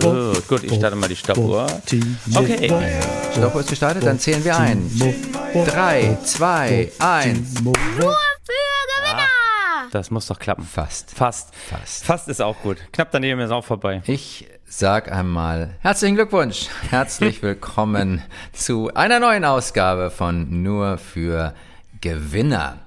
Gut, gut, ich starte mal die Stoppuhr. Okay. Stoppuhr ist gestartet, dann zählen wir ein. Drei, zwei, eins. Nur für Gewinner! Das muss doch klappen. Fast. Fast. Fast. Fast ist auch gut. Knapp daneben ist auch vorbei. Ich sag einmal herzlichen Glückwunsch. Herzlich willkommen zu einer neuen Ausgabe von Nur für Gewinner.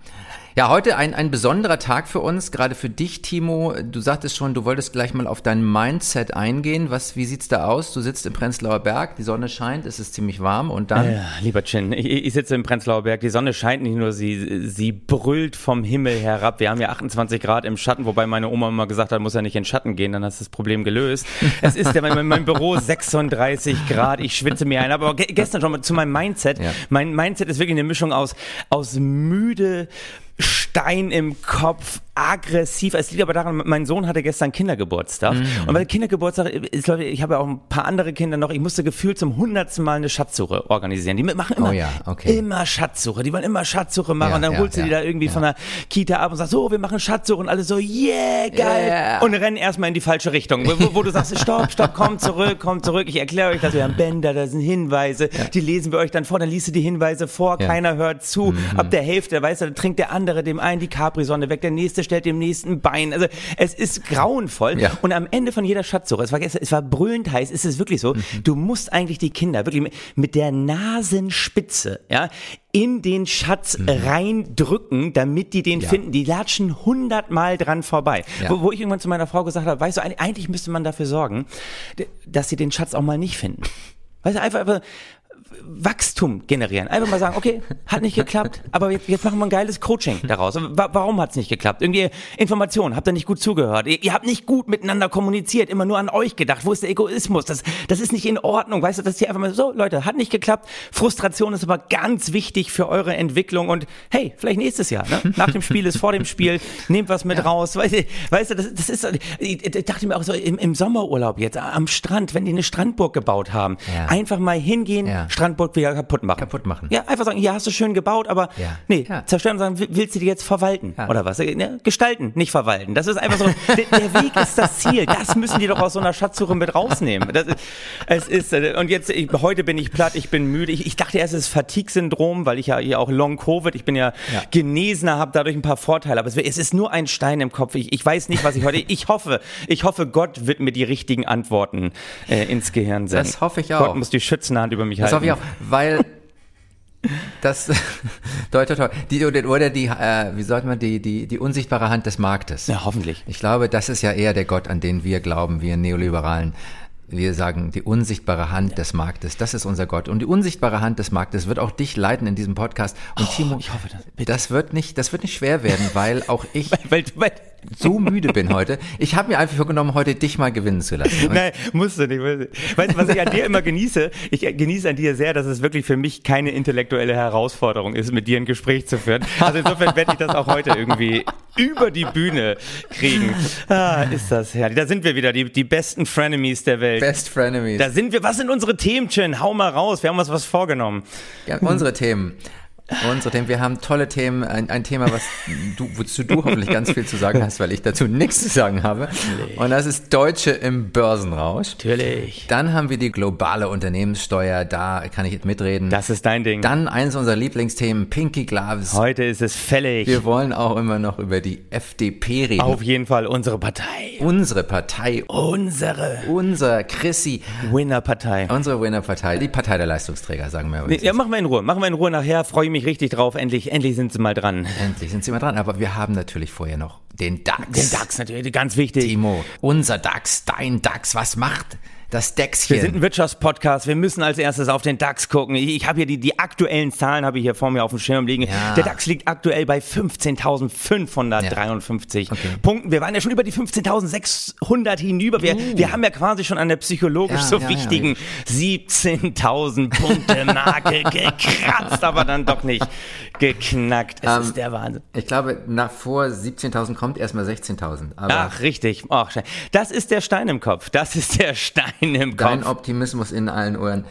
Ja, heute ein, ein besonderer Tag für uns, gerade für dich, Timo. Du sagtest schon, du wolltest gleich mal auf dein Mindset eingehen. Was, wie sieht's da aus? Du sitzt im Prenzlauer Berg, die Sonne scheint, es ist ziemlich warm und dann. Ja, lieber Chin, ich, ich sitze im Prenzlauer Berg, die Sonne scheint nicht nur, sie, sie brüllt vom Himmel herab. Wir haben ja 28 Grad im Schatten, wobei meine Oma immer gesagt hat, muss ja nicht in den Schatten gehen, dann hast du das Problem gelöst. Es ist ja mein, mein Büro 36 Grad, ich schwitze mir ein. Aber ge- gestern schon mal zu meinem Mindset. Ja. Mein Mindset ist wirklich eine Mischung aus, aus müde, Stein im Kopf, aggressiv. Es liegt aber daran, mein Sohn hatte gestern Kindergeburtstag. Mhm. Und weil Kindergeburtstag ist, Leute, ich habe ja auch ein paar andere Kinder noch, ich musste gefühlt zum hundertsten Mal eine Schatzsuche organisieren. Die machen immer, Oh ja, okay. immer Schatzsuche. Die wollen immer Schatzsuche machen. Ja, und dann ja, holst du die da irgendwie von der Kita ab und sagst, so, wir machen Schatzsuche. Und alle so, yeah, geil. Yeah. Und rennen erstmal in die falsche Richtung. Wo, wo- du sagst, stopp, stopp, komm zurück, komm zurück. Ich erkläre euch das. Wir haben Bänder, da sind Hinweise. Die lesen wir euch dann vor. Dann liest du die Hinweise vor. Mhm. Keiner hört zu. Ab der Hälfte, weißt du, dann trinkt der andere dem einen die Capri-Sonne weg. Der nächste stellt dem nächsten Bein. Also, es ist grauenvoll. Ja. Und am Ende von jeder Schatzsuche, es war, gestern- es war brüllend heiß, ist es wirklich so, Mhm. du musst eigentlich die Kinder wirklich mit, mit der Nasenspitze, ja, in den Schatz Mhm. reindrücken, damit die den finden. Die latschen hundertmal dran vorbei. Ja. Wo, wo ich irgendwann zu meiner Frau gesagt habe, weißt du, eig- eigentlich müsste man dafür sorgen, dass sie den Schatz auch mal nicht finden. Weißt du, einfach, einfach Wachstum generieren. Einfach mal sagen, okay, hat nicht geklappt, aber jetzt, jetzt machen wir ein geiles Coaching daraus. Wa warum hat es nicht geklappt? Irgendwie Informationen, habt ihr nicht gut zugehört? Ihr, ihr habt nicht gut miteinander kommuniziert, immer nur an euch gedacht. Wo ist der Egoismus? Das, das ist nicht in Ordnung. Weißt du, das ist hier einfach mal so, Leute, hat nicht geklappt. Frustration ist aber ganz wichtig für eure Entwicklung und hey, vielleicht nächstes Jahr. Ne? Nach dem Spiel ist vor dem Spiel, nehmt was mit raus. Weißt du, weißt du das, das ist, ich, ich dachte mir auch so, im, im Sommerurlaub jetzt, am Strand, wenn die eine Strandburg gebaut haben, Ja. einfach mal hingehen, Ja. Strandburg wieder kaputt machen. Kaputt machen. Ja, einfach sagen, ja, hast du schön gebaut, aber Ja. nee, Ja. zerstören und sagen, will- willst du die jetzt verwalten? Ja. Oder was? Ne? Gestalten, nicht verwalten. Das ist einfach so, der, der Weg ist das Ziel. Das müssen die doch aus so einer Schatzsuche mit rausnehmen. Das ist, es ist, äh, und jetzt, ich, heute bin ich platt, ich bin müde. Ich, ich dachte erst, es ist Fatigue-Syndrom, weil ich ja hier auch Long-Covid, ich bin ja, Ja. Genesener, habe dadurch ein paar Vorteile, aber es, es ist nur ein Stein im Kopf. Ich, ich weiß nicht, was ich heute, ich hoffe, ich hoffe, Gott wird mir die richtigen Antworten äh, ins Gehirn senden. Das hoffe ich Gott auch. muss die schützende Hand über mich Das halten. Auch, weil das toi, die oder, die äh, wie sagt man die die die unsichtbare Hand des Marktes. Ja, hoffentlich. Ich glaube, das ist ja eher der Gott, an den wir glauben, wir Neoliberalen. Wir sagen, die unsichtbare Hand des Marktes, das ist unser Gott. Und die unsichtbare Hand des Marktes wird auch dich leiten in diesem Podcast. Und Timo, Oh, ich hoffe das. das wird nicht, das wird nicht schwer werden, weil auch ich Weil, weil, so müde bin heute. Ich habe mir einfach vorgenommen, heute dich mal gewinnen zu lassen. Nein, musst du nicht. Weißt du, was ich an dir immer genieße? Ich genieße an dir sehr, dass es wirklich für mich keine intellektuelle Herausforderung ist, mit dir ein Gespräch zu führen. Also insofern werde ich das auch heute irgendwie über die Bühne kriegen. Ah, ist das herrlich. Da sind wir wieder, die, die besten Frenemies der Welt. Best Frenemies. Da sind wir. Was sind unsere Themen, Chin? Hau mal raus. Wir haben uns was vorgenommen. Ja, unsere Themen. Unsere Themen. Wir haben tolle Themen. Ein, ein Thema, was du, wozu du hoffentlich ganz viel zu sagen hast, weil ich dazu nichts zu sagen habe. Und das ist Deutsche im Börsenrausch. Natürlich. Dann haben wir die globale Unternehmenssteuer. Da kann ich mitreden. Das ist dein Ding. Dann eines unserer Lieblingsthemen, Pinky Gloves. Heute ist es fällig. Wir wollen auch immer noch über die FDP reden. Auf jeden Fall unsere Partei. Unsere Partei, Unsere unser Chrissy, Winner-Partei. unsere Winnerpartei, die Partei der Leistungsträger, sagen wir. Nee, ja, machen wir in Ruhe. Machen wir in Ruhe nachher. Freue ich mich richtig drauf. Endlich, endlich sind sie mal dran. Endlich sind sie mal dran. Aber wir haben natürlich vorher noch den DAX. Den DAX natürlich, ganz wichtig. Timo, unser DAX, dein DAX, was macht das Däxchen? Wir sind ein Wirtschaftspodcast. Wir müssen als erstes auf den DAX gucken. Ich, ich habe hier die, die aktuellen Zahlen habe ich hier vor mir auf dem Schirm liegen. Ja. Der DAX liegt aktuell bei 15.553 Okay. Punkten. Wir waren ja schon über die 15.600 hinüber. Wir, wir haben ja quasi schon an der psychologisch Ja, so ja, ja. wichtigen 17.000 Punkte Marke gekratzt, aber dann doch nicht geknackt. Es Ähm, ist der Wahnsinn. ich glaube, nach vor 17.000 kommt erstmal 16.000. Aber Ach, richtig. Ach, das ist der Stein im Kopf. Das ist der Stein dein Kopf. Optimismus in allen Ohren.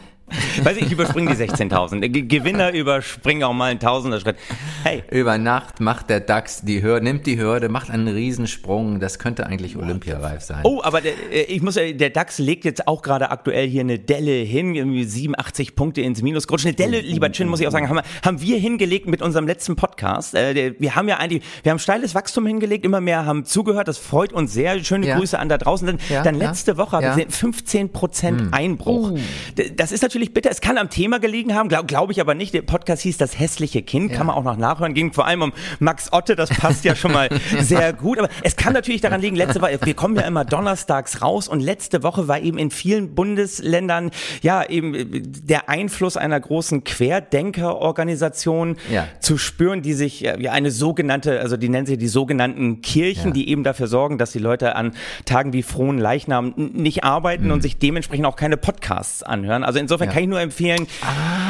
Weiß ich, ich überspringe die 16.000. Ge- Gewinner überspringen auch mal einen Tausender Schritt. Hey, Über Nacht macht der DAX die Hürde, nimmt die Hürde, macht einen Riesensprung. Das könnte eigentlich olympiareif sein. Oh, aber der, äh, ich muss, äh, der DAX legt jetzt auch gerade aktuell hier eine Delle hin, irgendwie 87 Punkte ins Minus gerutscht. Eine Delle, lieber Chin, muss ich auch sagen, haben wir, haben wir hingelegt mit unserem letzten Podcast. Äh, Wir haben ja eigentlich, wir haben steiles Wachstum hingelegt, immer mehr haben zugehört, das freut uns sehr. Schöne Ja. Grüße an da draußen. Dann, Ja, dann ja. letzte Woche haben Ja. Hm. wir gesehen, 15 Prozent Einbruch. D- Das ist natürlich bitter. Es kann am Thema gelegen haben, glaube glaub ich aber nicht. Der Podcast hieß Das hässliche Kind, kann man auch noch nachhören. Ging vor allem um Max Otte, das passt ja schon mal sehr gut. Aber es kann natürlich daran liegen, letzte Woche, wir kommen ja immer donnerstags raus und letzte Woche war eben in vielen Bundesländern ja eben äh, der Einfluss einer großen Querdenkerorganisation Ja. zu spüren, die sich äh, ja eine sogenannte, also die nennen sie die sogenannten Kirchen, Ja. die eben dafür sorgen, dass die Leute an Tagen wie frohen Leichnam nicht arbeiten und sich dementsprechend auch keine Podcasts anhören. Also insofern Kann ich nur empfehlen, Ah,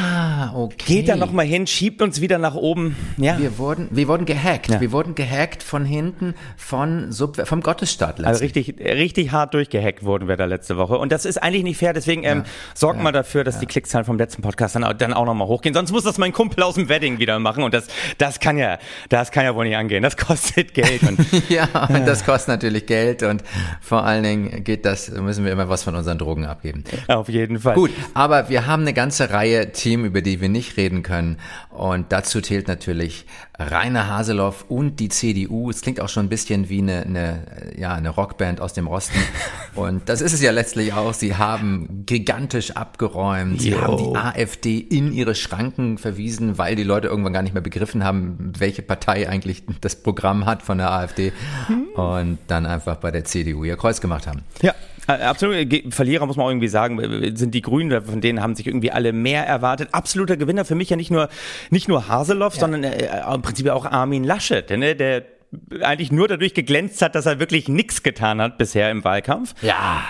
okay. geht da noch mal hin, schiebt uns wieder nach oben. Ja. Wir wurden, wir wurden gehackt. Ja. Wir wurden gehackt von hinten von Subver vom Gottesstaat Also richtig, richtig hart durchgehackt wurden wir da letzte Woche. Und das ist eigentlich nicht fair. Deswegen ähm, sorgt mal dafür, dass die Klickzahlen vom letzten Podcast dann, auch- dann auch nochmal hochgehen. Sonst muss das mein Kumpel aus dem Wedding wieder machen. Und das, das kann ja, das kann ja wohl nicht angehen. Das kostet Geld. Und ja, und das kostet natürlich Geld und vor allen Dingen geht das, müssen wir immer was von unseren Drogen abgeben. auf jeden Fall. Gut, aber wir haben eine ganze Reihe Themen, über die wir nicht reden können. Und dazu zählt natürlich Rainer Haseloff und die CDU. Es klingt auch schon ein bisschen wie eine, eine, ja, eine Rockband aus dem Osten. Und das ist es ja letztlich auch. Sie haben gigantisch abgeräumt. Sie Jo. haben die AfD in ihre Schranken verwiesen, weil die Leute irgendwann gar nicht mehr begriffen haben, welche Partei eigentlich das Programm hat von der AfD. Und dann einfach bei der CDU ihr Kreuz gemacht haben. Ja, absolut. Ge- Verlierer muss man auch irgendwie sagen, äh, sind die Grünen, von denen haben sich irgendwie alle mehr erwartet. Absoluter Gewinner für mich ja nicht nur, nicht nur Haseloff, sondern äh, im Prinzip auch Armin Laschet, ne, der eigentlich nur dadurch geglänzt hat, dass er wirklich nichts getan hat bisher im Wahlkampf. Ja.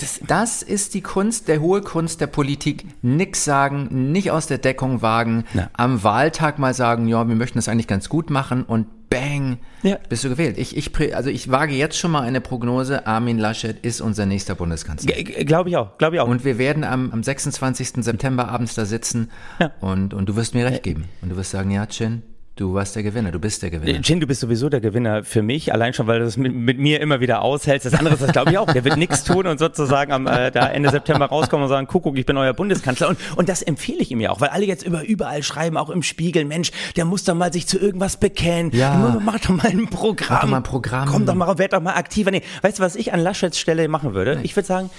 Das, das ist die Kunst, der hohe Kunst der Politik. Nix sagen, nicht aus der Deckung wagen, Ja. am Wahltag mal sagen, ja, wir möchten das eigentlich ganz gut machen und bang, Ja. bist du gewählt. Ich, ich, also ich wage jetzt schon mal eine Prognose, Armin Laschet ist unser nächster Bundeskanzler. Glaube ich auch, glaube ich auch. Und wir werden am, am 26. September abends da sitzen Ja. und, und du wirst mir recht geben. Und du wirst sagen, ja, Chin, du warst der Gewinner, du bist der Gewinner. Jin, du bist sowieso der Gewinner für mich, allein schon, weil du das mit, mit mir immer wieder aushältst. Das andere ist das, glaube ich, auch. Der wird nichts tun und sozusagen am äh, da Ende September rauskommen und sagen, Kuckuck, ich bin euer Bundeskanzler. Und, und das empfehle ich ihm ja auch, weil alle jetzt über überall schreiben, auch im Spiegel, Mensch, der muss doch mal sich zu irgendwas bekennen. Ja. Mach doch mal ein Programm. Mach doch mal ein Programm. Komm doch mal, werd doch mal aktiver. Nee, weißt du, was ich an Laschets Stelle machen würde? Ich würde sagen,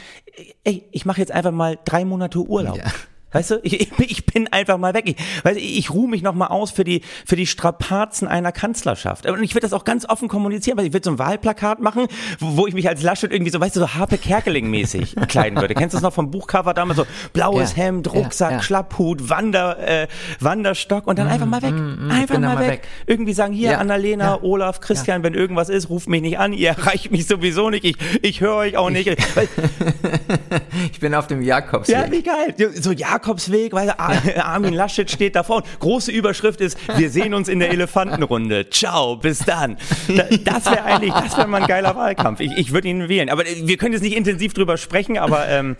ey, ich mache jetzt einfach mal drei Monate Urlaub. Ja. Weißt du, ich, ich, bin- einfach mal weg. Ich, weißt du, ich ruhe mich noch mal aus für die, für die Strapazen einer Kanzlerschaft. Und ich würde das auch ganz offen kommunizieren, weil ich würde so ein Wahlplakat machen, wo, wo ich mich als Laschet irgendwie so, weißt du, so Harpe Kerkeling-mäßig kleiden würde. Kennst du das noch vom Buchcover damals? So blaues Ja. Hemd, Ja, Rucksack, ja. Schlapphut, Wander, äh, Wanderstock und dann einfach mal weg. einfach bin mal dann mal weg. weg. Irgendwie sagen, hier, Ja. Annalena, Ja. Olaf, Christian, wenn irgendwas ist, ruft mich nicht an, ihr erreicht mich sowieso nicht, ich, ich höre euch auch nicht. Ich bin auf dem Jakobsweg. ja, wie geil. So Jakobsweg, weil Ar- Armin Laschet steht davor. Und große Überschrift ist, wir sehen uns in der Elefantenrunde. Ciao, bis dann. Da- Das wäre eigentlich, das wäre mal ein geiler Wahlkampf. Ich, ich würde ihn wählen. Aber äh, wir können jetzt nicht intensiv drüber sprechen, aber ähm,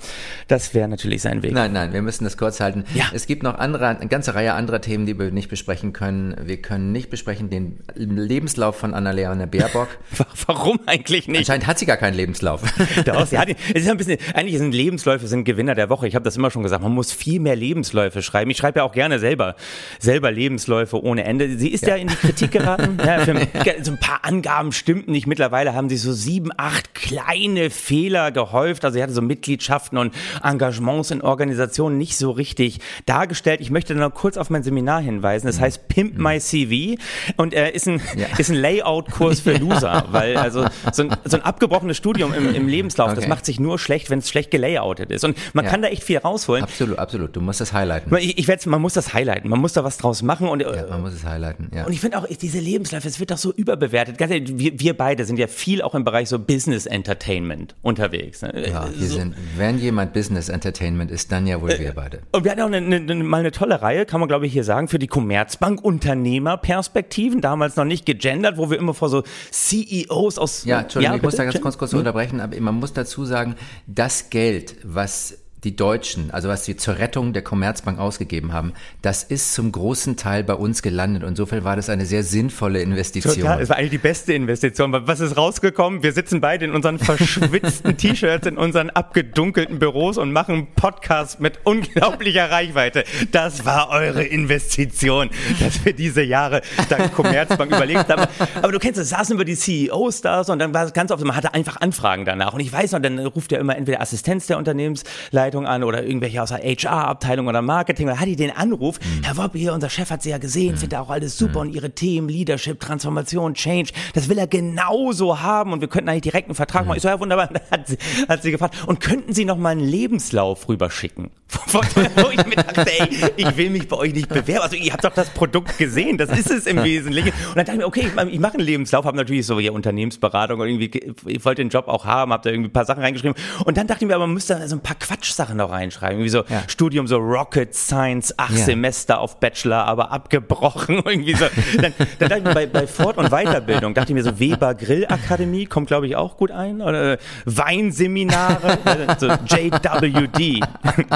das wäre natürlich sein Weg. Nein, nein, wir müssen das kurz halten. Ja. Es gibt noch andere, eine ganze Reihe anderer Themen, die wir nicht besprechen können. Wir können nicht besprechen den Lebenslauf von Annalena Baerbock. Wa- Warum eigentlich nicht? Anscheinend hat sie gar keinen Lebenslauf. Doch, sie hat ihn, es ist ein bisschen, eigentlich sind Lebensläufe sind Gewinner der Woche. Ich habe das immer schon gesagt. Man muss viel mehr Lebensläufe schreiben. Ich schreibe ja auch gerne selber, selber Lebensläufe ohne Ende. Sie ist ja, in die Kritik geraten. ja, für, so ein paar Angaben stimmten nicht. Mittlerweile haben sie so sieben, acht kleine Fehler gehäuft. Also sie hatte so Mitgliedschaften und Engagements in Organisationen nicht so richtig dargestellt. Ich möchte noch kurz auf mein Seminar hinweisen. Das heißt Pimp My CV und äh, ist ein, Ja. ist ein Layout-Kurs für Loser, weil also so ein, so ein abgebrochenes Studium im, im Lebenslauf, das Okay. macht sich nur schlecht, wenn es schlecht gelayoutet ist. Und man Ja. kann da echt viel rausholen. absolut, absolut. Du musst das highlighten. Ich, ich werd's, man muss das highlighten, man muss da was draus machen und, äh, Ja, man muss es highlighten, ja. und ich finde auch, diese Lebensläufe, es wird doch so überbewertet. Ganz ehrlich, wir, wir beide sind ja viel auch im Bereich so Business Entertainment unterwegs. Ne? Ja, wir so. sind, wenn jemand Business Entertainment ist, dann ja wohl wir beide. Und wir hatten auch eine, eine, mal eine tolle Reihe, kann man glaube ich hier sagen, für die Commerzbank Unternehmerperspektiven, damals noch nicht gegendert, wo wir immer vor so CEOs aus Ja, Entschuldigung, ich muss da ganz kurz, kurz unterbrechen, aber man muss dazu sagen, das Geld, was die Deutschen, also was sie zur Rettung der Commerzbank ausgegeben haben, das ist zum großen Teil bei uns gelandet. Und insofern war das eine sehr sinnvolle Investition. Total, es war eigentlich die beste Investition. Was ist rausgekommen? Wir sitzen beide in unseren verschwitzten T-Shirts, in unseren abgedunkelten Büros und machen einen Podcast mit unglaublicher Reichweite. Das war eure Investition, dass wir diese Jahre dank Commerzbank überlebt haben. Aber du kennst es, saßen wir die CEOs da so, und dann war es ganz oft, man hatte einfach Anfragen danach. Und ich weiß noch, dann ruft ja immer entweder Assistenz der Unternehmensleitung an oder irgendwelche aus der HR-Abteilung oder Marketing. Dann hatte ich den Anruf, mhm. Herr Wopp, hier, unser Chef hat Sie ja gesehen, mhm. findet auch alles super mhm. und Ihre Themen, Leadership, Transformation, Change, das will er genauso haben und wir könnten eigentlich direkt einen Vertrag machen. Ich so, ja wunderbar, hat sie, hat sie gefragt, und könnten Sie noch mal einen Lebenslauf rüberschicken? Wo ich mir dachte, ey, ich will mich bei euch nicht bewerben. Also ihr habt doch das Produkt gesehen, das ist es im Wesentlichen. Und dann dachte ich mir, okay, ich, mache einen Lebenslauf, habe natürlich so hier Unternehmensberatung und irgendwie, ich wollte den Job auch haben, habe da irgendwie ein paar Sachen reingeschrieben. Und dann dachte ich mir, aber man müsste so ein paar Quatschsachen noch reinschreiben. Irgendwie so ja. Studium, so Rocket Science, acht ja. Semester auf Bachelor, aber abgebrochen. Irgendwie so. Dann, dann dachte ich mir, bei, bei Fort- und Weiterbildung dachte ich mir so, Weber Grillakademie kommt, glaube ich, auch gut ein. Oder Weinseminare, so JWD,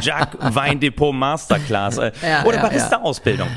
Jack Weindepot Masterclass. Ja, oder Barista-Ausbildung.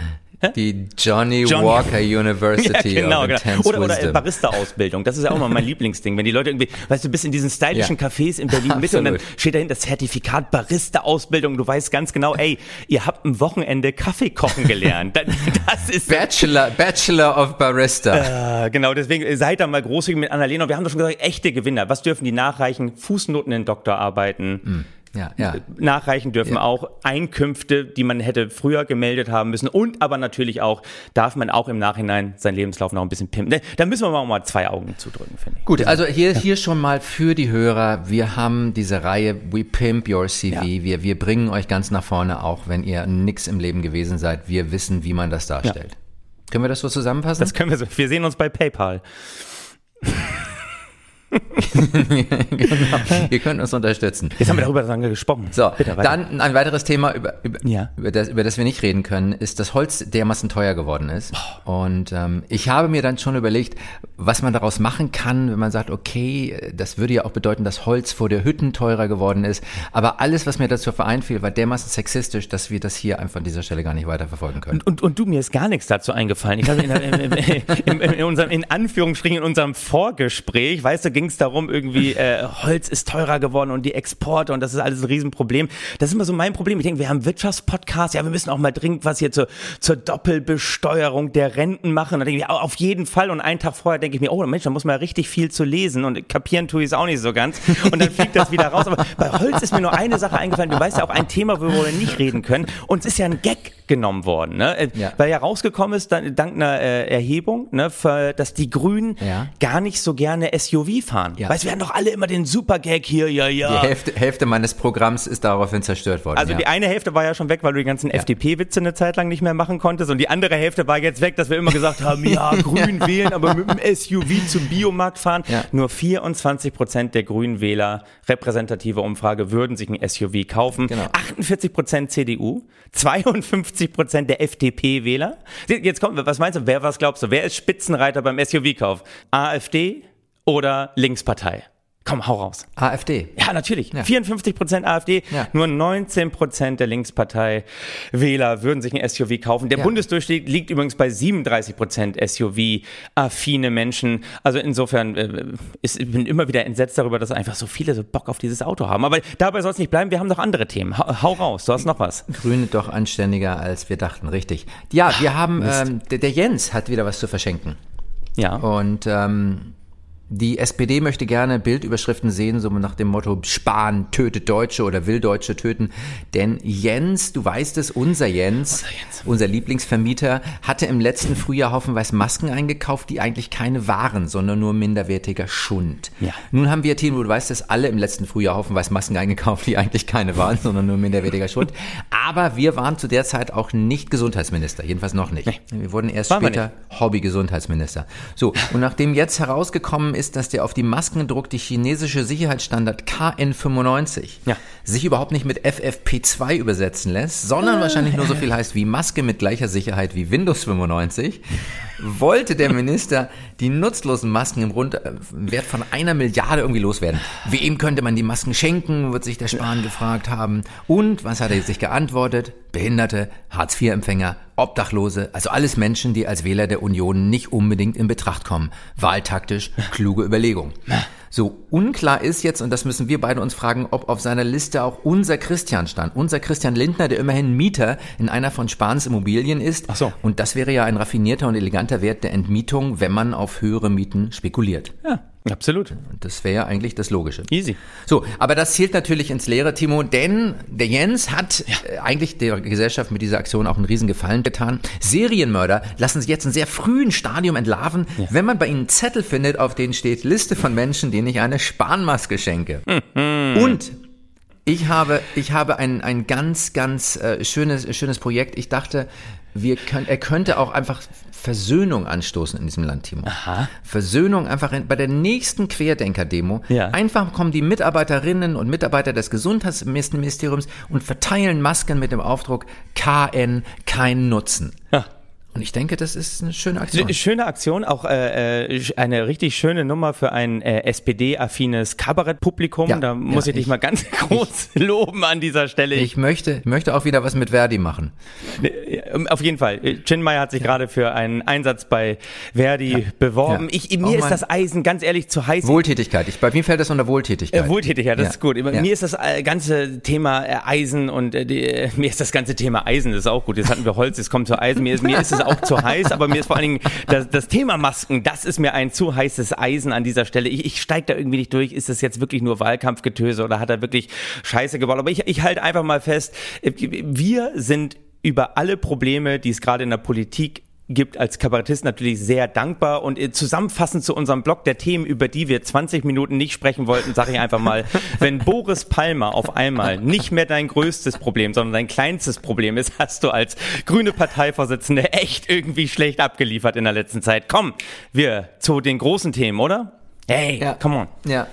Die Johnny, Johnny, Walker University ja, genau, of genau. Intense Oder, oder Barista-Ausbildung. Das ist ja auch mal mein Lieblingsding. Wenn die Leute irgendwie, weißt du, bist in diesen stylischen ja. Cafés in Berlin Mitte und dann steht dahin das Zertifikat Barista-Ausbildung. Du weißt ganz genau, ey, ihr habt am Wochenende Kaffee kochen gelernt. Das ist Bachelor, Bachelor of Barista. Äh, genau, deswegen seid da mal großzügig mit Annalena. Wir haben doch schon gesagt, echte Gewinner. Was dürfen die nachreichen? Fußnoten in Doktorarbeiten. Mhm ja, ja. nachreichen dürfen auch Einkünfte, die man hätte früher gemeldet haben müssen und aber natürlich auch darf man auch im Nachhinein seinen Lebenslauf noch ein bisschen pimpen. Da müssen wir auch mal zwei Augen zudrücken, finde ich. Gut, also hier, hier schon mal für die Hörer, wir haben diese Reihe We Pimp Your CV. Wir, wir bringen euch ganz nach vorne, auch wenn ihr nix im Leben gewesen seid. Wir wissen, wie man das darstellt. Können wir das so zusammenfassen? Das können wir so. Wir sehen uns bei PayPal. genau. Ihr könnt uns unterstützen. Jetzt haben wir darüber lange gesprochen. So, Bitte, dann ein weiteres Thema, über, über, ja. über, das, über das wir nicht reden können, ist, dass Holz dermaßen teuer geworden ist. Und ähm, ich habe mir dann schon überlegt, was man daraus machen kann, wenn man sagt, okay, das würde ja auch bedeuten, dass Holz vor der Hütten teurer geworden ist. Aber alles, was mir dazu vereinfiel, war dermaßen sexistisch, dass wir das hier einfach an dieser Stelle gar nicht weiter verfolgen können. Und, und, und du, mir ist gar nichts dazu eingefallen. Ich habe in, in, in, in, unserem, in Anführungsstrichen, in unserem Vorgespräch, weißt du, ging es darum, irgendwie äh, Holz ist teurer geworden und die Exporte und das ist alles ein Riesenproblem. Das ist immer so mein Problem. Ich denke, wir haben Wirtschaftspodcast, ja, wir müssen auch mal dringend was hier zur, zur Doppelbesteuerung der Renten machen. Da denke ich, auf jeden Fall. Und einen Tag vorher denke ich mir, oh Mensch, da muss man ja richtig viel zu lesen und kapieren tue ich es auch nicht so ganz. Und dann fliegt das wieder raus. Aber bei Holz ist mir nur eine Sache eingefallen. Du weißt ja auch ein Thema, worüber wir nicht reden können. Uns ist ja ein Gag genommen worden, ne? Äh, ja. weil ja rausgekommen ist, dank einer äh, Erhebung, ne, dass die Grünen ja. gar nicht so gerne SUV fahren. Ja. Weil es werden doch alle immer den Supergag hier, ja, ja. Die Hälfte, Hälfte meines Programms ist daraufhin zerstört worden. Also ja. die eine Hälfte war ja schon weg, weil du die ganzen ja. FDP-Witze eine Zeit lang nicht mehr machen konntest. Und die andere Hälfte war jetzt weg, dass wir immer gesagt haben, ja, grün wählen, aber mit dem SUV zum Biomarkt fahren. Ja. Nur 24 Prozent der grünen Wähler, repräsentative Umfrage, würden sich ein SUV kaufen. Genau. 48 Prozent CDU, 52 Prozent der FDP-Wähler. Jetzt kommt, was meinst du, wer, was glaubst du, wer ist Spitzenreiter beim SUV-Kauf? AfD, oder Linkspartei? Komm, hau raus. AfD. Ja, natürlich. Ja. 54 Prozent AfD, ja. nur 19 Prozent der Linkspartei-Wähler würden sich ein SUV kaufen. Der ja. Bundesdurchschnitt liegt übrigens bei 37 Prozent SUV-affine Menschen. Also insofern äh, ist, ich bin immer wieder entsetzt darüber, dass einfach so viele so Bock auf dieses Auto haben. Aber dabei soll es nicht bleiben. Wir haben noch andere Themen. Hau, hau, raus, du hast noch was. Grüne doch anständiger, als wir dachten, richtig. Ja, wir haben, ähm, der, der Jens hat wieder was zu verschenken. Ja. Und ähm, die SPD möchte gerne Bildüberschriften sehen, so nach dem Motto Spahn tötet Deutsche oder will Deutsche töten. Denn Jens, du weißt es, unser Jens, unser, Jens. unser Lieblingsvermieter, hatte im letzten Frühjahr haufenweise Masken eingekauft, die eigentlich keine waren, sondern nur minderwertiger Schund. Ja. Nun haben wir, Tino, du weißt es, alle im letzten Frühjahr haufenweise Masken eingekauft, die eigentlich keine waren, sondern nur minderwertiger Schund. Aber wir waren zu der Zeit auch nicht Gesundheitsminister, jedenfalls noch nicht. Nee. Wir wurden erst waren später Hobby-Gesundheitsminister. So, und nachdem jetzt herausgekommen ist, dass der auf die Masken druckte chinesische Sicherheitsstandard KN95 ja. sich überhaupt nicht mit FFP2 übersetzen lässt, sondern ah, wahrscheinlich nur so viel heißt wie Maske mit gleicher Sicherheit wie Windows 95 wollte der Minister die nutzlosen Masken im Rund, äh, Wert von einer Milliarde irgendwie loswerden. Wem könnte man die Masken schenken, wird sich der Spahn gefragt haben. Und was hat er sich geantwortet? Behinderte, Hartz-IV-Empfänger, Obdachlose, also alles Menschen, die als Wähler der Union nicht unbedingt in Betracht kommen. Wahltaktisch kluge Überlegung. So, unklar ist jetzt, und das müssen wir beide uns fragen, ob auf seiner Liste auch unser Christian stand. Unser Christian Lindner, der immerhin Mieter in einer von Spahns Immobilien ist. Ach so. Und das wäre ja ein raffinierter und eleganter Wert der Entmietung, wenn man auf höhere Mieten spekuliert. Ja, absolut. Und das wäre ja eigentlich das Logische. Easy. So, aber das zielt natürlich ins Leere, Timo, denn der Jens hat äh, eigentlich der Gesellschaft mit dieser Aktion auch einen riesen Gefallen getan. Serienmörder lassen sich jetzt in sehr frühen Stadium entlarven, wenn man bei ihnen Zettel findet, auf denen steht Liste von Menschen, denen ich eine Spanmaske schenke. Und ich habe, ich habe ein, ein ganz, ganz äh, schönes, schönes Projekt. Ich dachte, wir können, er könnte auch einfach Versöhnung anstoßen in diesem Land, Timo. Aha. Versöhnung einfach in, bei der nächsten Querdenker-Demo. Ja. Einfach kommen die Mitarbeiterinnen und Mitarbeiter des Gesundheitsministeriums und verteilen Masken mit dem Aufdruck KN, kein Nutzen. Ja. Und ich denke, das ist eine schöne Aktion. Schöne Aktion, auch äh, äh, eine richtig schöne Nummer für ein äh, SPD-affines Kabarettpublikum. Ja, da muss ja, ich dich ich- mal ganz groß loben an dieser Stelle. Ich möchte, möchte auch wieder was mit Verdi machen. Ähm, Auf jeden Fall. Chin Meyer hat sich gerade für einen Einsatz bei Verdi beworben. Ja. Ich, Oh mir ist Mann. das Eisen ganz ehrlich zu heiß. Wohltätigkeit. Ich, bei mir fällt das unter Wohltätigkeit. Äh, wohltätig, ja, das Ja. ist gut. Ja. Mir ist das äh, ganze Thema äh, Eisen und äh, die, mir ist das ganze Thema Eisen, das ist auch gut. Jetzt hatten wir Holz, jetzt kommt zu Eisen. Mir ist, mir ist es auch zu heiß, aber mir ist vor allen Dingen das, das Thema Masken, das ist mir ein zu heißes Eisen an dieser Stelle. Ich, ich steige da irgendwie nicht durch. Ist das jetzt wirklich nur Wahlkampfgetöse oder hat er wirklich Scheiße gebaut? Aber ich, ich halte einfach mal fest, äh, wir sind über alle Probleme, die es gerade in der Politik gibt als Kabarettist natürlich sehr dankbar und äh, zusammenfassend zu unserem Blog der Themen, über die wir 20 Minuten nicht sprechen wollten, sage ich einfach mal, wenn Boris Palmer auf einmal nicht mehr dein größtes Problem, sondern dein kleinstes Problem ist, hast du als grüne Parteivorsitzende echt irgendwie schlecht abgeliefert in der letzten Zeit. Komm, wir zu den großen Themen, oder? Hey, Ja. come on. Ja.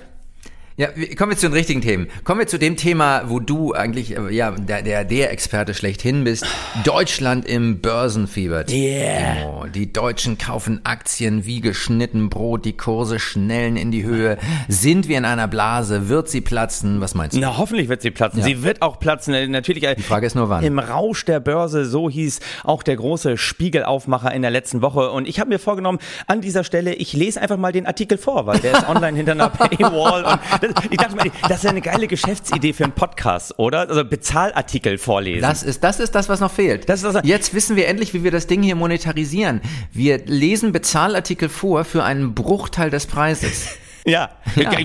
Ja, kommen wir zu den richtigen Themen. Kommen wir zu dem Thema, wo du eigentlich äh, ja der der, der Experte schlechthin bist. Deutschland im Börsenfieber. Yeah. Timo. Die Deutschen kaufen Aktien wie geschnitten Brot, die Kurse schnellen in die Höhe. Sind wir in einer Blase? Wird sie platzen? Was meinst du? Na, hoffentlich wird sie platzen. Ja. Sie wird auch platzen. Äh, Natürlich. Die Frage ist nur, wann. Im Rausch der Börse, so hieß auch der große Spiegelaufmacher in der letzten Woche. Und ich habe mir vorgenommen, an dieser Stelle, ich lese einfach mal den Artikel vor, weil der ist online hinter einer Paywall. Und ich dachte mir, das ist ja eine geile Geschäftsidee für einen Podcast, oder? Also Bezahlartikel vorlesen. Das ist, das ist das, was noch fehlt. Das ist das- Jetzt wissen wir endlich, wie wir das Ding hier monetarisieren. Wir lesen Bezahlartikel vor für einen Bruchteil des Preises. Ja,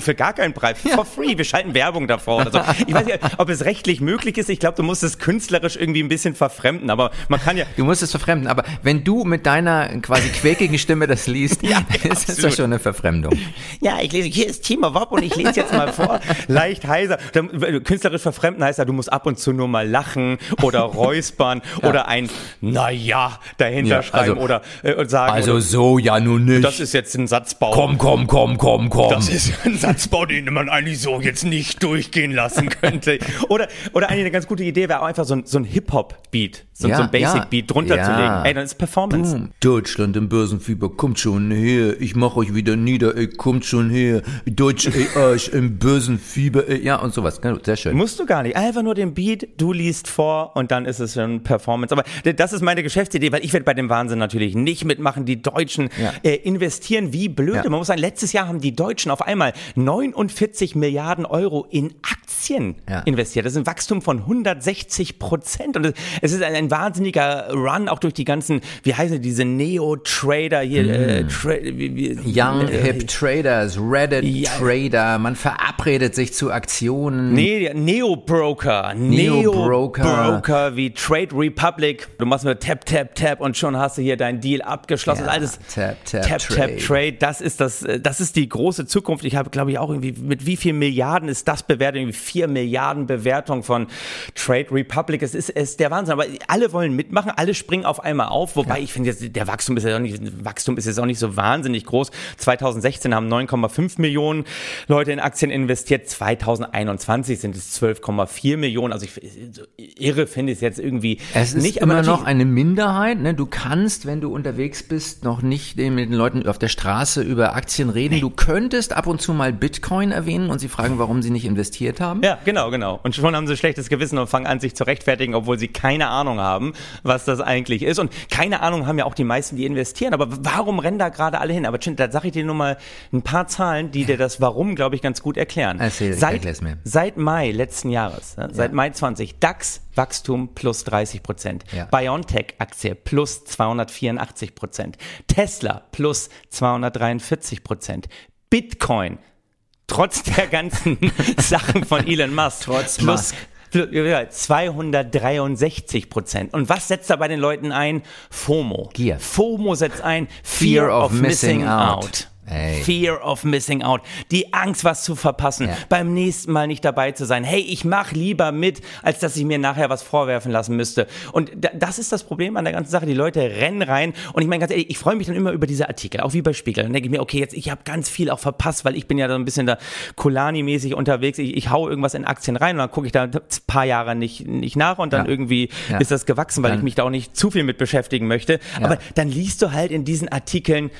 für gar keinen Preis. For free. Wir schalten Werbung davor oder so. Ich weiß nicht, ob es rechtlich möglich ist. Ich glaube, du musst es künstlerisch irgendwie ein bisschen verfremden. Aber man kann ja, Du musst es verfremden, aber wenn du mit deiner quasi quäkigen Stimme das liest, Ja, ist das doch schon eine Verfremdung. Ja, ich lese, hier ist Timo Wopp und ich lese jetzt mal vor, leicht heiser. Dann, Künstlerisch verfremden heißt ja, du musst ab und zu nur mal lachen oder räuspern oder ein Naja dahinter Ja, schreiben also- oder äh, sagen, Also oder, so ja nun nicht. das ist jetzt ein Satzbau. komm, komm, komm, komm, komm. Das ist ein Satzbau, den man eigentlich so jetzt nicht durchgehen lassen könnte. Oder, oder eine ganz gute Idee wäre auch einfach so ein, so ein Hip-Hop-Beat, so, Ja, so ein ja. Basic-Beat drunter Ja. zu legen. Ey, dann ist Performance. Boom. Deutschland im Börsenfieber, kommt schon her. Ich mach euch wieder nieder, ey, kommt schon her. Deutsch, ey, Arsch im Börsenfieber, ey. Ja, und sowas. Sehr schön. Musst du gar nicht. Einfach nur den Beat, du liest vor und dann ist es schon Performance. Aber das ist meine Geschäftsidee, weil ich werde bei dem Wahnsinn natürlich nicht mitmachen. Die Deutschen Ja. äh, investieren wie blöd. Ja. Man muss sagen, letztes Jahr haben die Deutschen auf einmal 49 Milliarden Euro in Aktien Ja. investiert. Das ist ein Wachstum von 160 Prozent. Und es- ist ein, ein wahnsinniger Run auch durch die ganzen, wie heißen die, diese Neo-Trader hier. Äh, Tra wie, wie, Mm. Young äh, Hip Traders, Reddit Ja. Man verabredet sich zu Aktionen. Nee, Neo-Broker. Neo-Broker. Neo-Broker wie Trade Republic. Du machst nur Tap, Tap, Tap und schon hast du hier deinen Deal abgeschlossen. Ja, Alles Tap, Tap, Tap, Trade. Tap, Trade. Das ist das, äh, das ist die große Zukunft. Ich habe, glaube ich, auch irgendwie, mit wie viel Milliarden ist das bewertet? Irgendwie vier Milliarden Bewertung von Trade Republic. Es ist, es ist der Wahnsinn. Aber alle wollen mitmachen, alle springen auf einmal auf. Wobei ich finde der Wachstum ist ja auch nicht, Wachstum ist jetzt auch nicht so wahnsinnig groß. 2016 haben 9,5 Millionen Leute in Aktien investiert. 2021 sind es 12,4 Millionen. Also ich, irre finde ich es jetzt irgendwie Es ist nicht. immer noch eine Minderheit. Ne? Du kannst, wenn du unterwegs bist, noch nicht mit den Leuten auf der Straße über Aktien reden. Du könntest ab und zu mal Bitcoin erwähnen und sie fragen, warum sie nicht investiert haben. Ja, genau, genau. Und schon haben sie schlechtes Gewissen und fangen an, sich zu rechtfertigen, obwohl sie keine Ahnung haben, was das eigentlich ist. Und keine Ahnung haben ja auch die meisten, die investieren. Aber warum rennen da gerade alle hin? Aber Chin, da sage ich dir nur mal ein paar Zahlen, die dir das Warum, glaube ich, ganz gut erklären. Erzähl, seit, erklär's mir. seit Mai letzten Jahres, ja, seit Mai 20, DAX Wachstum plus 30 Prozent. Ja. BioNTech-Aktie plus 284 Prozent. Tesla plus 243 Prozent. Bitcoin trotz der ganzen Sachen von Elon Musk. Trotz plus, Musk. plus ja, 263 Prozent. Und was setzt da bei den Leuten ein? FOMO. Gier. FOMO setzt ein Fear, of, missing, out. Ey. Fear of missing out. Die Angst, was zu verpassen, Ja. beim nächsten Mal nicht dabei zu sein. Hey, ich mach lieber mit, als dass ich mir nachher was vorwerfen lassen müsste. Und da, das ist das Problem an der ganzen Sache. Die Leute rennen rein. Und ich meine ganz ehrlich, ich freue mich dann immer über diese Artikel, auch wie bei Spiegel. Dann denke ich mir, okay, jetzt ich habe ganz viel auch verpasst, weil ich bin ja so ein bisschen da Kulani-mäßig unterwegs. Ich, ich hau irgendwas in Aktien rein und dann gucke ich da ein paar Jahre nicht, nicht nach und dann Ja. irgendwie Ja. ist das gewachsen, weil Dann- ich mich da auch nicht zu viel mit beschäftigen möchte. Aber dann liest du halt in diesen Artikeln,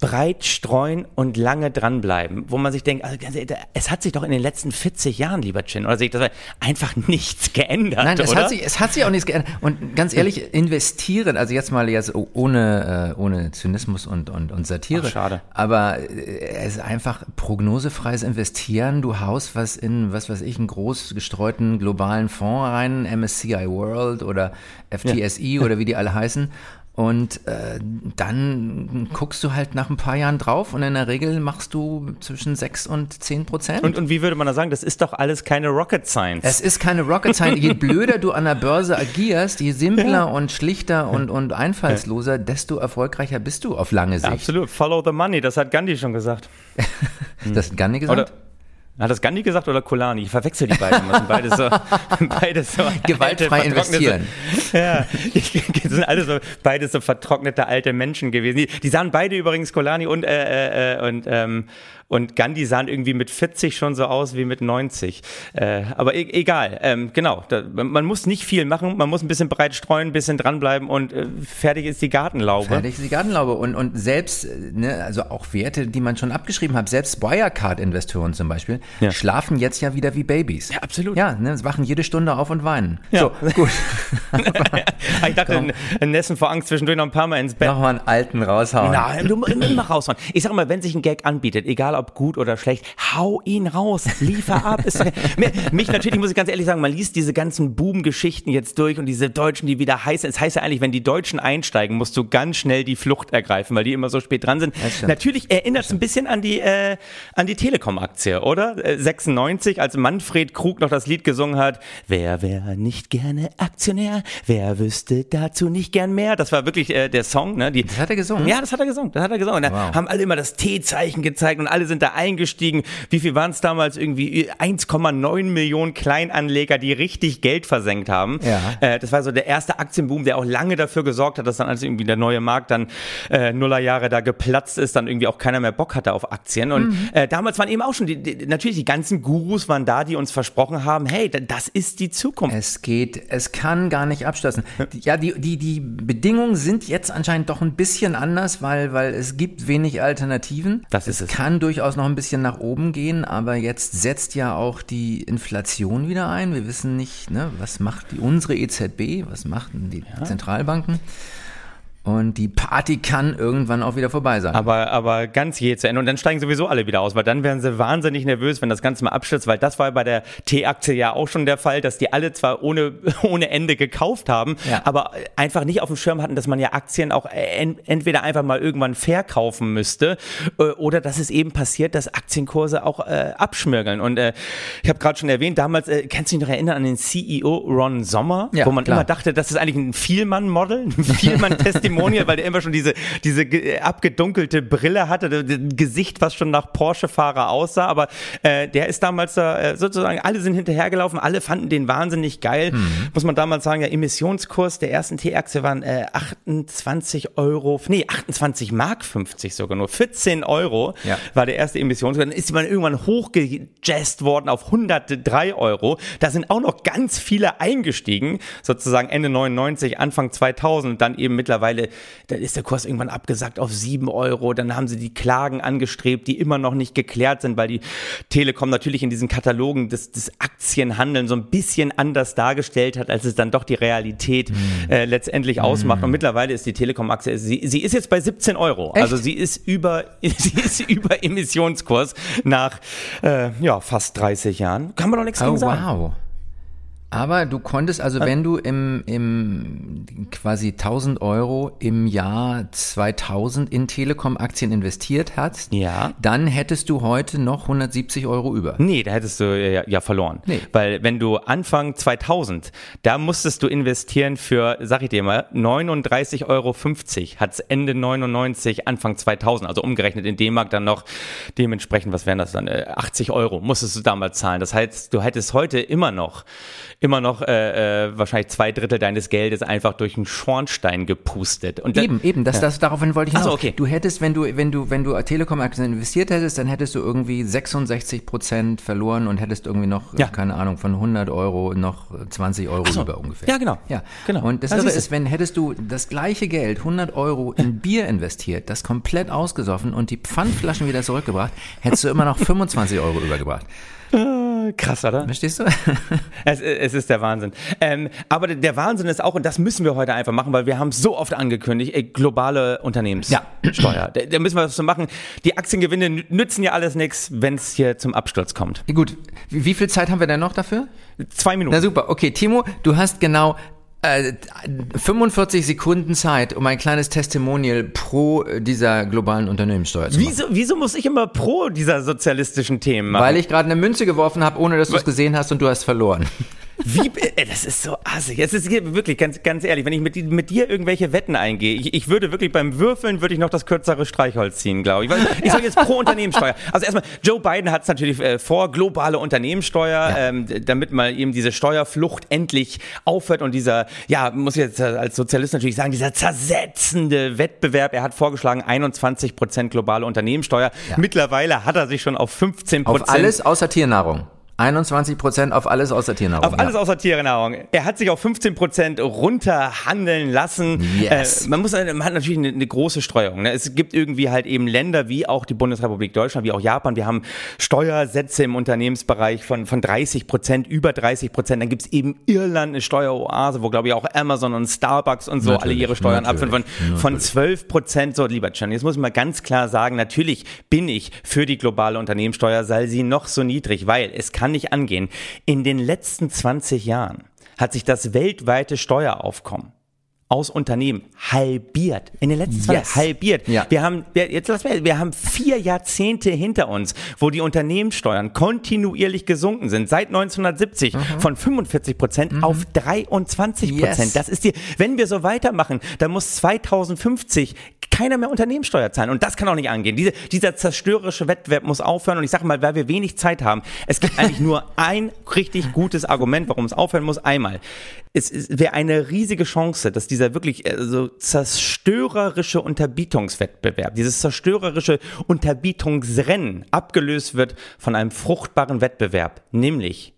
breit streuen und lange dranbleiben, wo man sich denkt, also es hat sich doch in den letzten 40 Jahren, lieber Chin, oder sehe ich das einfach nichts geändert, Nein, es oder? hat, sich, es hat sich auch nichts geändert. Und ganz ehrlich, investieren, also jetzt mal jetzt ohne, äh, ohne Zynismus und, und, und Satire. Ach, schade. Aber äh, es ist einfach prognosefreies Investieren. Du haust was in, was weiß ich, einen groß gestreuten globalen Fonds rein, MSCI World oder FTSI oder wie die alle heißen. Und äh, dann guckst du halt nach ein paar Jahren drauf und in der Regel machst du zwischen 6 und 10 Prozent. und, und wie würde man da sagen, das ist doch alles keine Rocket Science. Es ist keine Rocket Science. Je blöder du an der Börse agierst, je simpler und schlichter und, und einfallsloser, desto erfolgreicher bist du auf lange Sicht. Absolut, follow the money, das hat Gandhi schon gesagt. Das hat Gandhi gesagt? Oder hat das Gandhi gesagt oder Kolani? Ich verwechsel die beiden. Das sind beides so, beides so Gewaltfrei investieren. Ja, das sind alle so beides so vertrocknete alte Menschen gewesen. Die, die sahen beide übrigens Kolani und äh, äh, und ähm, und Gandhi sahen irgendwie mit 40 schon so aus wie mit 90. Äh, aber e egal, ähm, genau. Da, man muss nicht viel machen, man muss ein bisschen breit streuen, ein bisschen dranbleiben und äh, fertig ist die Gartenlaube. Fertig ist die Gartenlaube. Und, und selbst, ne, also auch Werte, die man schon abgeschrieben hat, selbst Wirecard-Investoren zum Beispiel, Ja. schlafen jetzt ja wieder wie Babys. Ja, absolut. Ja, ne, sie wachen jede Stunde auf und weinen. Ja. So, gut. ich dachte, in, in Nessen vor Angst zwischendurch noch ein paar Mal ins Bett. Nochmal einen alten raushauen. Nein, du musst immer raushauen. Ich sag mal, wenn sich ein Gag anbietet, egal ob gut oder schlecht, hau ihn raus, liefer ab. Mir, mich natürlich, muss ich ganz ehrlich sagen, man liest diese ganzen Boom-Geschichten jetzt durch und diese Deutschen, die wieder heiß sind. Es heißt ja eigentlich, wenn die Deutschen einsteigen, musst du ganz schnell die Flucht ergreifen, weil die immer so spät dran sind. Natürlich erinnert es ein bisschen an die, äh, an die Telekom-Aktie, oder? Äh, 96, als Manfred Krug noch das Lied gesungen hat, wer wäre nicht gerne Aktionär, wer wüsste dazu nicht gern mehr. Das war wirklich äh, der Song, ne? Die, Das hat er gesungen? Ja, das hat er gesungen. Das hat er gesungen. Und da Wow. haben alle immer das T-Zeichen gezeigt und alle sind da eingestiegen. Wie viel waren es damals? Irgendwie 1,9 Millionen Kleinanleger, die richtig Geld versenkt haben. Ja. Äh, das war so der erste Aktienboom, der auch lange dafür gesorgt hat, dass dann als irgendwie der neue Markt dann äh, Nullerjahre da geplatzt ist, dann irgendwie auch keiner mehr Bock hatte auf Aktien. Und Mhm. äh, damals waren eben auch schon die, die, natürlich die ganzen Gurus waren da, die uns versprochen haben, hey, da- das ist die Zukunft. Es geht, es kann gar nicht abstürzen. Ja, die, die, die Bedingungen sind jetzt anscheinend doch ein bisschen anders, weil, weil es gibt wenig Alternativen. Das ist es. Kann durchaus noch ein bisschen nach oben gehen, aber jetzt setzt ja auch die Inflation wieder ein. Wir wissen nicht, ne, was macht die, unsere EZB, was machen die Zentralbanken. Und die Party kann irgendwann auch wieder vorbei sein. Aber, aber ganz je zu Ende. Und dann steigen sowieso alle wieder aus, weil dann werden sie wahnsinnig nervös, wenn das Ganze mal abstürzt, weil das war bei der T-Aktie ja auch schon der Fall, dass die alle zwar ohne, ohne Ende gekauft haben, Ja. aber einfach nicht auf dem Schirm hatten, dass man ja Aktien auch en entweder einfach mal irgendwann verkaufen müsste äh, oder dass es eben passiert, dass Aktienkurse auch äh, abschmirgeln. Und äh, ich habe gerade schon erwähnt, damals, äh, kannst du dich noch erinnern an den CEO Ron Sommer, Ja, wo man klar. immer dachte, das ist eigentlich ein Vielmann-Model, ein Vielmann-Testimonial Testimonial, weil der immer schon diese, diese abgedunkelte Brille hatte, das Gesicht, was schon nach Porsche-Fahrer aussah. Aber äh, der ist damals da äh, sozusagen, alle sind hinterhergelaufen, alle fanden den wahnsinnig geil. Mhm. Muss man damals sagen, der Emissionskurs der ersten T-Aktie waren äh, 28 Euro, nee, 28 Mark 50 sogar nur. 14 Euro ja. war der erste Emissionskurs. Dann ist man irgendwann hochgejazzt worden auf 103 Euro. Da sind auch noch ganz viele eingestiegen, sozusagen Ende 99, Anfang 2000. Dann eben mittlerweile, da ist der Kurs irgendwann abgesagt auf 7 Euro. Dann haben sie die Klagen angestrebt, die immer noch nicht geklärt sind, weil die Telekom natürlich in diesen Katalogen des, des Aktienhandeln so ein bisschen anders dargestellt hat, als es dann doch die Realität mm. äh, letztendlich mm. ausmacht. Und mittlerweile ist die Telekom-Aktie, sie, sie ist jetzt bei 17 Euro. Echt? Also sie ist über, sie ist über Emissionskurs nach äh, ja, fast 30 Jahren. Kann man doch nichts oh, gegen sagen. Wow. Aber du konntest, also wenn du im, im quasi 1000 Euro im Jahr 2000 in Telekom-Aktien investiert hast, ja. dann hättest du heute noch 170 Euro über. Nee, da hättest du ja, ja verloren. Nee. Weil wenn du Anfang 2000, da musstest du investieren für, sag ich dir mal, 39,50 Euro hat's Ende 99, Anfang 2000, also umgerechnet in D-Mark dann noch dementsprechend, was wären das dann, 80 äh, Euro musstest du damals zahlen. Das heißt, du hättest heute immer noch immer noch äh, äh, wahrscheinlich zwei Drittel deines Geldes einfach durch einen Schornstein gepustet. Und eben, eben, das, ja. das, daraufhin wollte ich hinaus. So, okay. Du hättest, wenn du, wenn du, wenn du Telekom-Aktien investiert hättest, dann hättest du irgendwie 66 Prozent verloren und hättest irgendwie noch, ja. keine Ahnung, von 100 Euro noch 20 Euro so. über ungefähr. Ja, genau. Ja, genau. Und das, das Irre ist, wenn hättest du das gleiche Geld, 100 Euro in Bier investiert, das komplett ausgesoffen und die Pfandflaschen wieder zurückgebracht, hättest du immer noch 25 Euro übergebracht. Krass, oder? Verstehst du? es, es ist der Wahnsinn. Ähm, aber der Wahnsinn ist auch, und das müssen wir heute einfach machen, weil wir haben so oft angekündigt, ey, globale Unternehmenssteuer. Ja. Da, da, müssen wir was zu machen. Die Aktiengewinne nützen ja alles nichts, wenn es hier zum Absturz kommt. Gut. Wie, wie viel Zeit haben wir denn noch dafür? Zwei Minuten. Na super. Okay, Timo, du hast genau 45 äh, Sekunden Zeit, um ein kleines Testimonial pro dieser globalen Unternehmenssteuer zu machen. Wieso, wieso muss ich immer pro dieser sozialistischen Themen machen? Weil ich gerade eine Münze geworfen habe, ohne dass du es gesehen hast und du hast verloren. Wie, ey, das ist so assig. Es ist hier wirklich ganz, ganz ehrlich, wenn ich mit, mit dir irgendwelche Wetten eingehe, ich, ich würde wirklich beim Würfeln würde ich noch das kürzere Streichholz ziehen, glaube ich. Ich sage jetzt pro Unternehmenssteuer. Also erstmal, Joe Biden hat es natürlich äh, vor, globale Unternehmenssteuer, ja. ähm, damit mal eben diese Steuerflucht endlich aufhört und dieser, ja, muss ich jetzt als Sozialist natürlich sagen, dieser zersetzende Wettbewerb. Er hat vorgeschlagen 21 Prozent globale Unternehmenssteuer. Ja. Mittlerweile hat er sich schon auf 15 Prozent. Auf alles außer Tiernahrung. 21 Prozent auf alles außer Tiernahrung. Auf alles ja. außer Tiernahrung. Er hat sich auf 15 Prozent runterhandeln lassen. Yes. Äh, man muss, man hat natürlich eine, eine große Streuung. Ne? Es gibt irgendwie halt eben Länder wie auch die Bundesrepublik Deutschland, wie auch Japan. Wir haben Steuersätze im Unternehmensbereich von, von 30 Prozent, über 30 Prozent. Dann gibt's eben Irland, eine Steueroase, wo glaube ich auch Amazon und Starbucks und so natürlich, alle ihre Steuern abführen von, von 12 Prozent. So, lieber Chan, jetzt muss ich mal ganz klar sagen, natürlich bin ich für die globale Unternehmenssteuer, sei sie noch so niedrig, weil es kann kann nicht angehen. In den letzten 20 Jahren hat sich das weltweite Steueraufkommen aus Unternehmen halbiert. In den letzten zwei yes. halbiert. Ja. Wir haben, jetzt lass mal, wir haben vier Jahrzehnte hinter uns, wo die Unternehmenssteuern kontinuierlich gesunken sind. Seit 1970 mhm. von 45 Prozent mhm. auf 23 Prozent. Yes. Das ist die, wenn wir so weitermachen, dann muss 2050 keiner mehr Unternehmenssteuer zahlen. Und das kann auch nicht angehen. Diese, dieser zerstörerische Wettbewerb muss aufhören. Und ich sage mal, weil wir wenig Zeit haben, es gibt eigentlich nur ein richtig gutes Argument, warum es aufhören muss. Einmal, es, es wäre eine riesige Chance, dass dieser wirklich äh, so zerstörerische Unterbietungswettbewerb, dieses zerstörerische Unterbietungsrennen abgelöst wird von einem fruchtbaren Wettbewerb, nämlich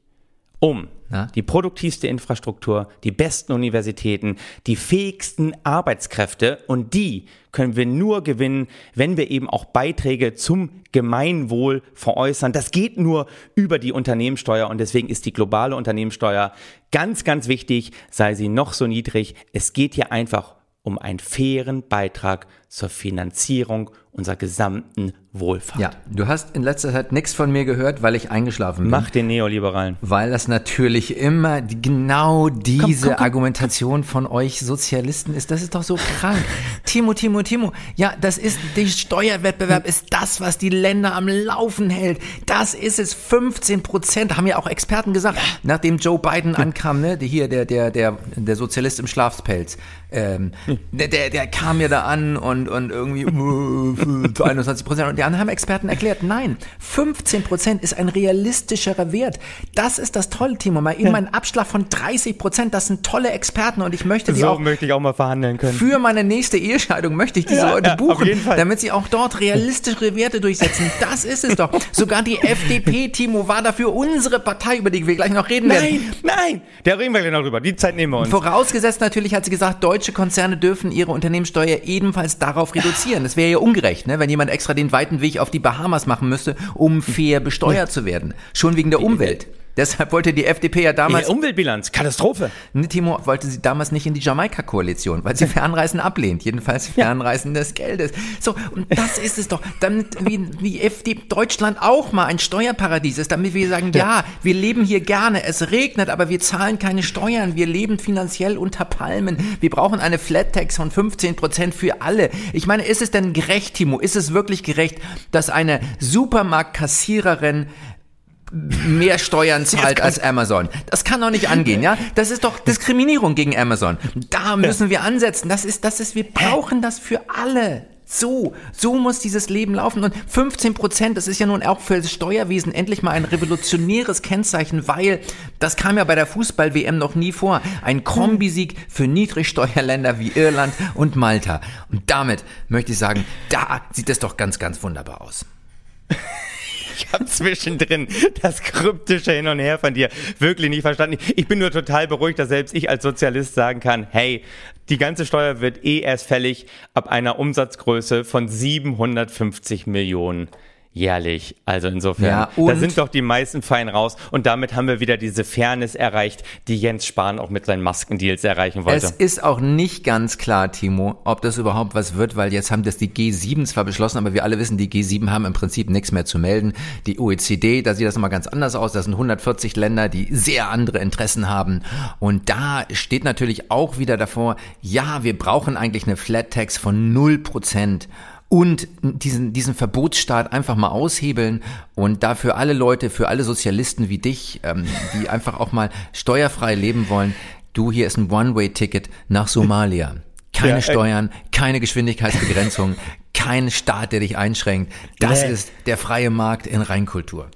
um ja. die produktivste Infrastruktur, die besten Universitäten, die fähigsten Arbeitskräfte und die können wir nur gewinnen, wenn wir eben auch Beiträge zum Gemeinwohl veräußern. Das geht nur über die Unternehmenssteuer und deswegen ist die globale Unternehmenssteuer ganz, ganz wichtig, sei sie noch so niedrig. Es geht hier einfach um einen fairen Beitrag zur Finanzierung unserer gesamten Wohlfahrt. Ja, du hast in letzter Zeit nichts von mir gehört, weil ich eingeschlafen bin. Mach den Neoliberalen. Weil das natürlich immer die, genau diese komm, komm. Argumentation von euch Sozialisten ist. Das ist doch so krank. Timo, Timo, Timo. Ja, das ist, der Steuerwettbewerb ist das, was die Länder am Laufen hält. Das ist es. 15 Prozent, haben ja auch Experten gesagt, nachdem Joe Biden ankam, ne, der hier, der, der, der, der Sozialist im Schlafspelz. Ähm, der, der, der kam ja da an und, und irgendwie äh, 21 Prozent. Und die anderen haben Experten erklärt, nein, 15 Prozent ist ein realistischerer Wert. Das ist das tolle, Timo. Mal eben ein Abschlag von 30 Prozent, das sind tolle Experten und ich möchte die So auch möchte ich auch mal verhandeln können. für meine nächste Ehescheidung möchte ich diese Ja, Leute ja, buchen, damit sie auch dort realistischere Werte durchsetzen. Das ist es doch. Sogar die FDP, Timo, war dafür unsere Partei, über die wir gleich noch reden werden. Nein, nein, da reden wir gleich noch drüber. Die Zeit nehmen wir uns. Vorausgesetzt natürlich hat sie gesagt, deutsche Konzerne dürfen ihre Unternehmenssteuer ebenfalls darauf reduzieren. Das wäre ja ungerecht, ne? wenn jemand extra den weiten Weg auf die Bahamas machen müsste, um fair besteuert zu werden. Schon wegen der Umwelt. Deshalb wollte die FDP ja damals, Die Umweltbilanz, Katastrophe. Timo, wollte sie damals nicht in die Jamaika-Koalition, weil sie Fernreisen ablehnt. Jedenfalls Fernreisen des Geldes. So, und das ist es doch. Damit wie, wie FD Deutschland auch mal ein Steuerparadies ist, damit wir sagen, ja, wir leben hier gerne, es regnet, aber wir zahlen keine Steuern, wir leben finanziell unter Palmen. Wir brauchen eine Flat Tax von 15 Prozent für alle. Ich meine, ist es denn gerecht, Timo? Ist es wirklich gerecht, dass eine Supermarktkassiererin mehr Steuern zahlt als Amazon. Das kann doch nicht angehen, ja? Das ist doch Diskriminierung gegen Amazon. Da müssen wir ansetzen. Das ist, das ist, wir brauchen das für alle. So, so muss dieses Leben laufen. Und 15 Prozent, das ist ja nun auch für das Steuerwesen endlich mal ein revolutionäres Kennzeichen, weil das kam ja bei der Fußball-WM noch nie vor. Ein Kombisieg für Niedrigsteuerländer wie Irland und Malta. Und damit möchte ich sagen, da sieht es doch ganz, ganz wunderbar aus. Ich habe zwischendrin das kryptische Hin und Her von dir wirklich nicht verstanden. Ich bin nur total beruhigt, dass selbst ich als Sozialist sagen kann, hey, die ganze Steuer wird eh erst fällig ab einer Umsatzgröße von 750 Millionen jährlich. Also insofern, Ja, da sind doch die meisten fein raus. Und damit haben wir wieder diese Fairness erreicht, die Jens Spahn auch mit seinen Maskendeals erreichen wollte. Es ist auch nicht ganz klar, Timo, ob das überhaupt was wird, weil jetzt haben das die G7 zwar beschlossen, aber wir alle wissen, die G7 haben im Prinzip nichts mehr zu melden. Die OECD, da sieht das nochmal ganz anders aus. Das sind 140 Länder, die sehr andere Interessen haben. Und da steht natürlich auch wieder davor, ja, wir brauchen eigentlich eine Flat Tax von 0 Prozent und diesen, diesen Verbotsstaat einfach mal aushebeln und dafür alle Leute, für alle Sozialisten wie dich, ähm, die einfach auch mal steuerfrei leben wollen, du, hier ist ein One-Way-Ticket nach Somalia. Keine Ja, ey. Steuern, keine Geschwindigkeitsbegrenzung, kein Staat, der dich einschränkt. Das Nee. ist der freie Markt in Reinkultur.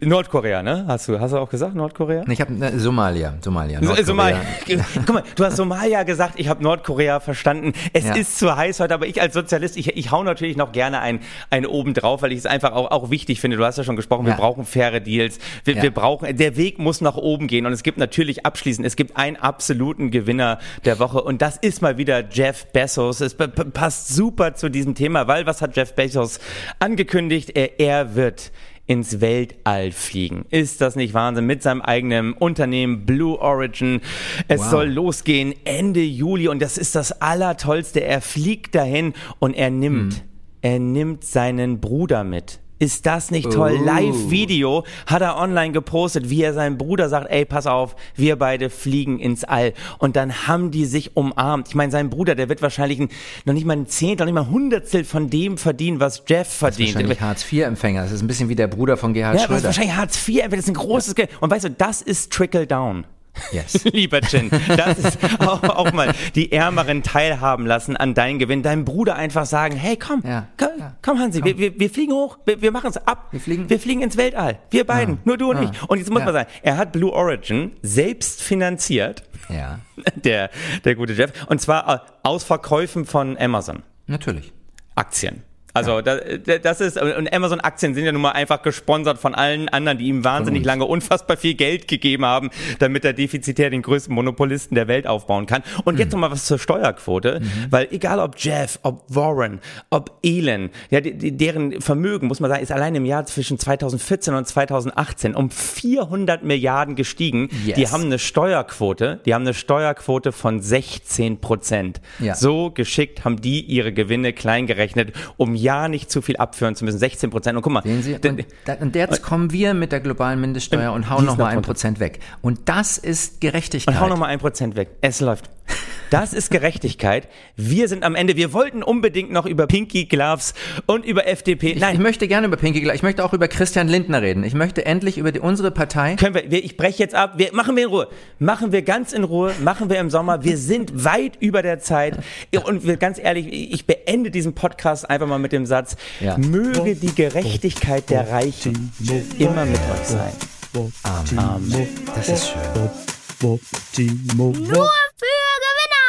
Nordkorea, ne? Hast du, hast du auch gesagt, Nordkorea? Ich habe ne, Somalia, Somalia, So- Nordkorea. Somalia. Guck mal, du hast Somalia gesagt, ich habe Nordkorea verstanden. Es Ja. ist zu heiß heute, aber ich als Sozialist, ich, ich hau natürlich noch gerne ein, ein oben drauf, weil ich es einfach auch, auch wichtig finde. Du hast ja schon gesprochen, wir Ja. brauchen faire Deals. Wir, Ja. wir brauchen, der Weg muss nach oben gehen und es gibt natürlich abschließend, es gibt einen absoluten Gewinner der Woche und das ist mal wieder Jeff Bezos. Es passt super zu diesem Thema, weil was hat Jeff Bezos angekündigt? Er, er wird ins Weltall fliegen. Ist das nicht Wahnsinn? Mit seinem eigenen Unternehmen Blue Origin. Es Wow. soll losgehen Ende Juli und das ist das Allertollste. Er fliegt dahin und er nimmt, Hm. er nimmt seinen Bruder mit. Ist das nicht toll? Oh. Live-Video hat er online gepostet, wie er seinem Bruder sagt, ey, pass auf, wir beide fliegen ins All. Und dann haben die sich umarmt. Ich meine, sein Bruder, der wird wahrscheinlich ein, noch nicht mal ein Zehntel, noch nicht mal ein Hundertstel von dem verdienen, was Jeff verdient. Wahrscheinlich Hartz-IV-Empfänger. Das ist ein bisschen wie der Bruder von Gerhard Ja, das ist Schröder. wahrscheinlich Hartz IV, das ist ein großes Geld. Und weißt du, das ist Trickle Down. Yes. Lieber Chin, das ist auch, auch mal die Ärmeren teilhaben lassen an deinen Gewinn. Deinem Bruder einfach sagen, hey, komm, Ja, komm, ja, komm Hansi, Wir, wir, wir fliegen hoch, wir, wir machen es ab. Wir fliegen- wir fliegen ins Weltall. Wir beiden, Ja. nur du und Ja. ich. Und jetzt muss man sagen, er hat Blue Origin selbst finanziert, Ja, der, der gute Jeff, und zwar äh, aus Verkäufen von Amazon. natürlich. Aktien. Also das, das ist und Amazon Aktien sind ja nun mal einfach gesponsert von allen anderen, die ihm wahnsinnig lange unfassbar viel Geld gegeben haben, damit er defizitär den größten Monopolisten der Welt aufbauen kann. Und jetzt noch mal was zur Steuerquote, weil egal ob Jeff, ob Warren, ob Elon, ja, deren Vermögen, muss man sagen, ist allein im Jahr zwischen 2014 und 2018 um 400 Milliarden gestiegen. Yes. Die haben eine Steuerquote, die haben eine Steuerquote von 16 Prozent. Ja. So geschickt haben die ihre Gewinne klein gerechnet, um ja nicht zu viel abführen zu müssen. 16 Prozent. Und guck mal, Sehen Sie? Und, und jetzt kommen wir mit der globalen Mindeststeuer und hauen die ist noch mal noch ein. Prozent weg. Und das ist Gerechtigkeit. und hau noch mal ein Prozent weg. Es läuft. Das ist Gerechtigkeit. Wir sind am Ende. Wir wollten unbedingt noch über Pinky Gloves und über FDP. Ich Nein, möchte gerne über Pinky, Gla- ich möchte auch über Christian Lindner reden. Ich möchte endlich über die, unsere Partei. können wir, wir ich breche jetzt ab. Wir machen wir in Ruhe. Machen wir ganz in Ruhe. Machen wir im Sommer. Wir sind weit über der Zeit. Und wir, ganz ehrlich, ich beende diesen Podcast einfach mal mit dem Satz: Ja. Möge die Gerechtigkeit der Reichen immer mit euch sein. Amen. Das ist schön. Optimo. Nur für Gewinner!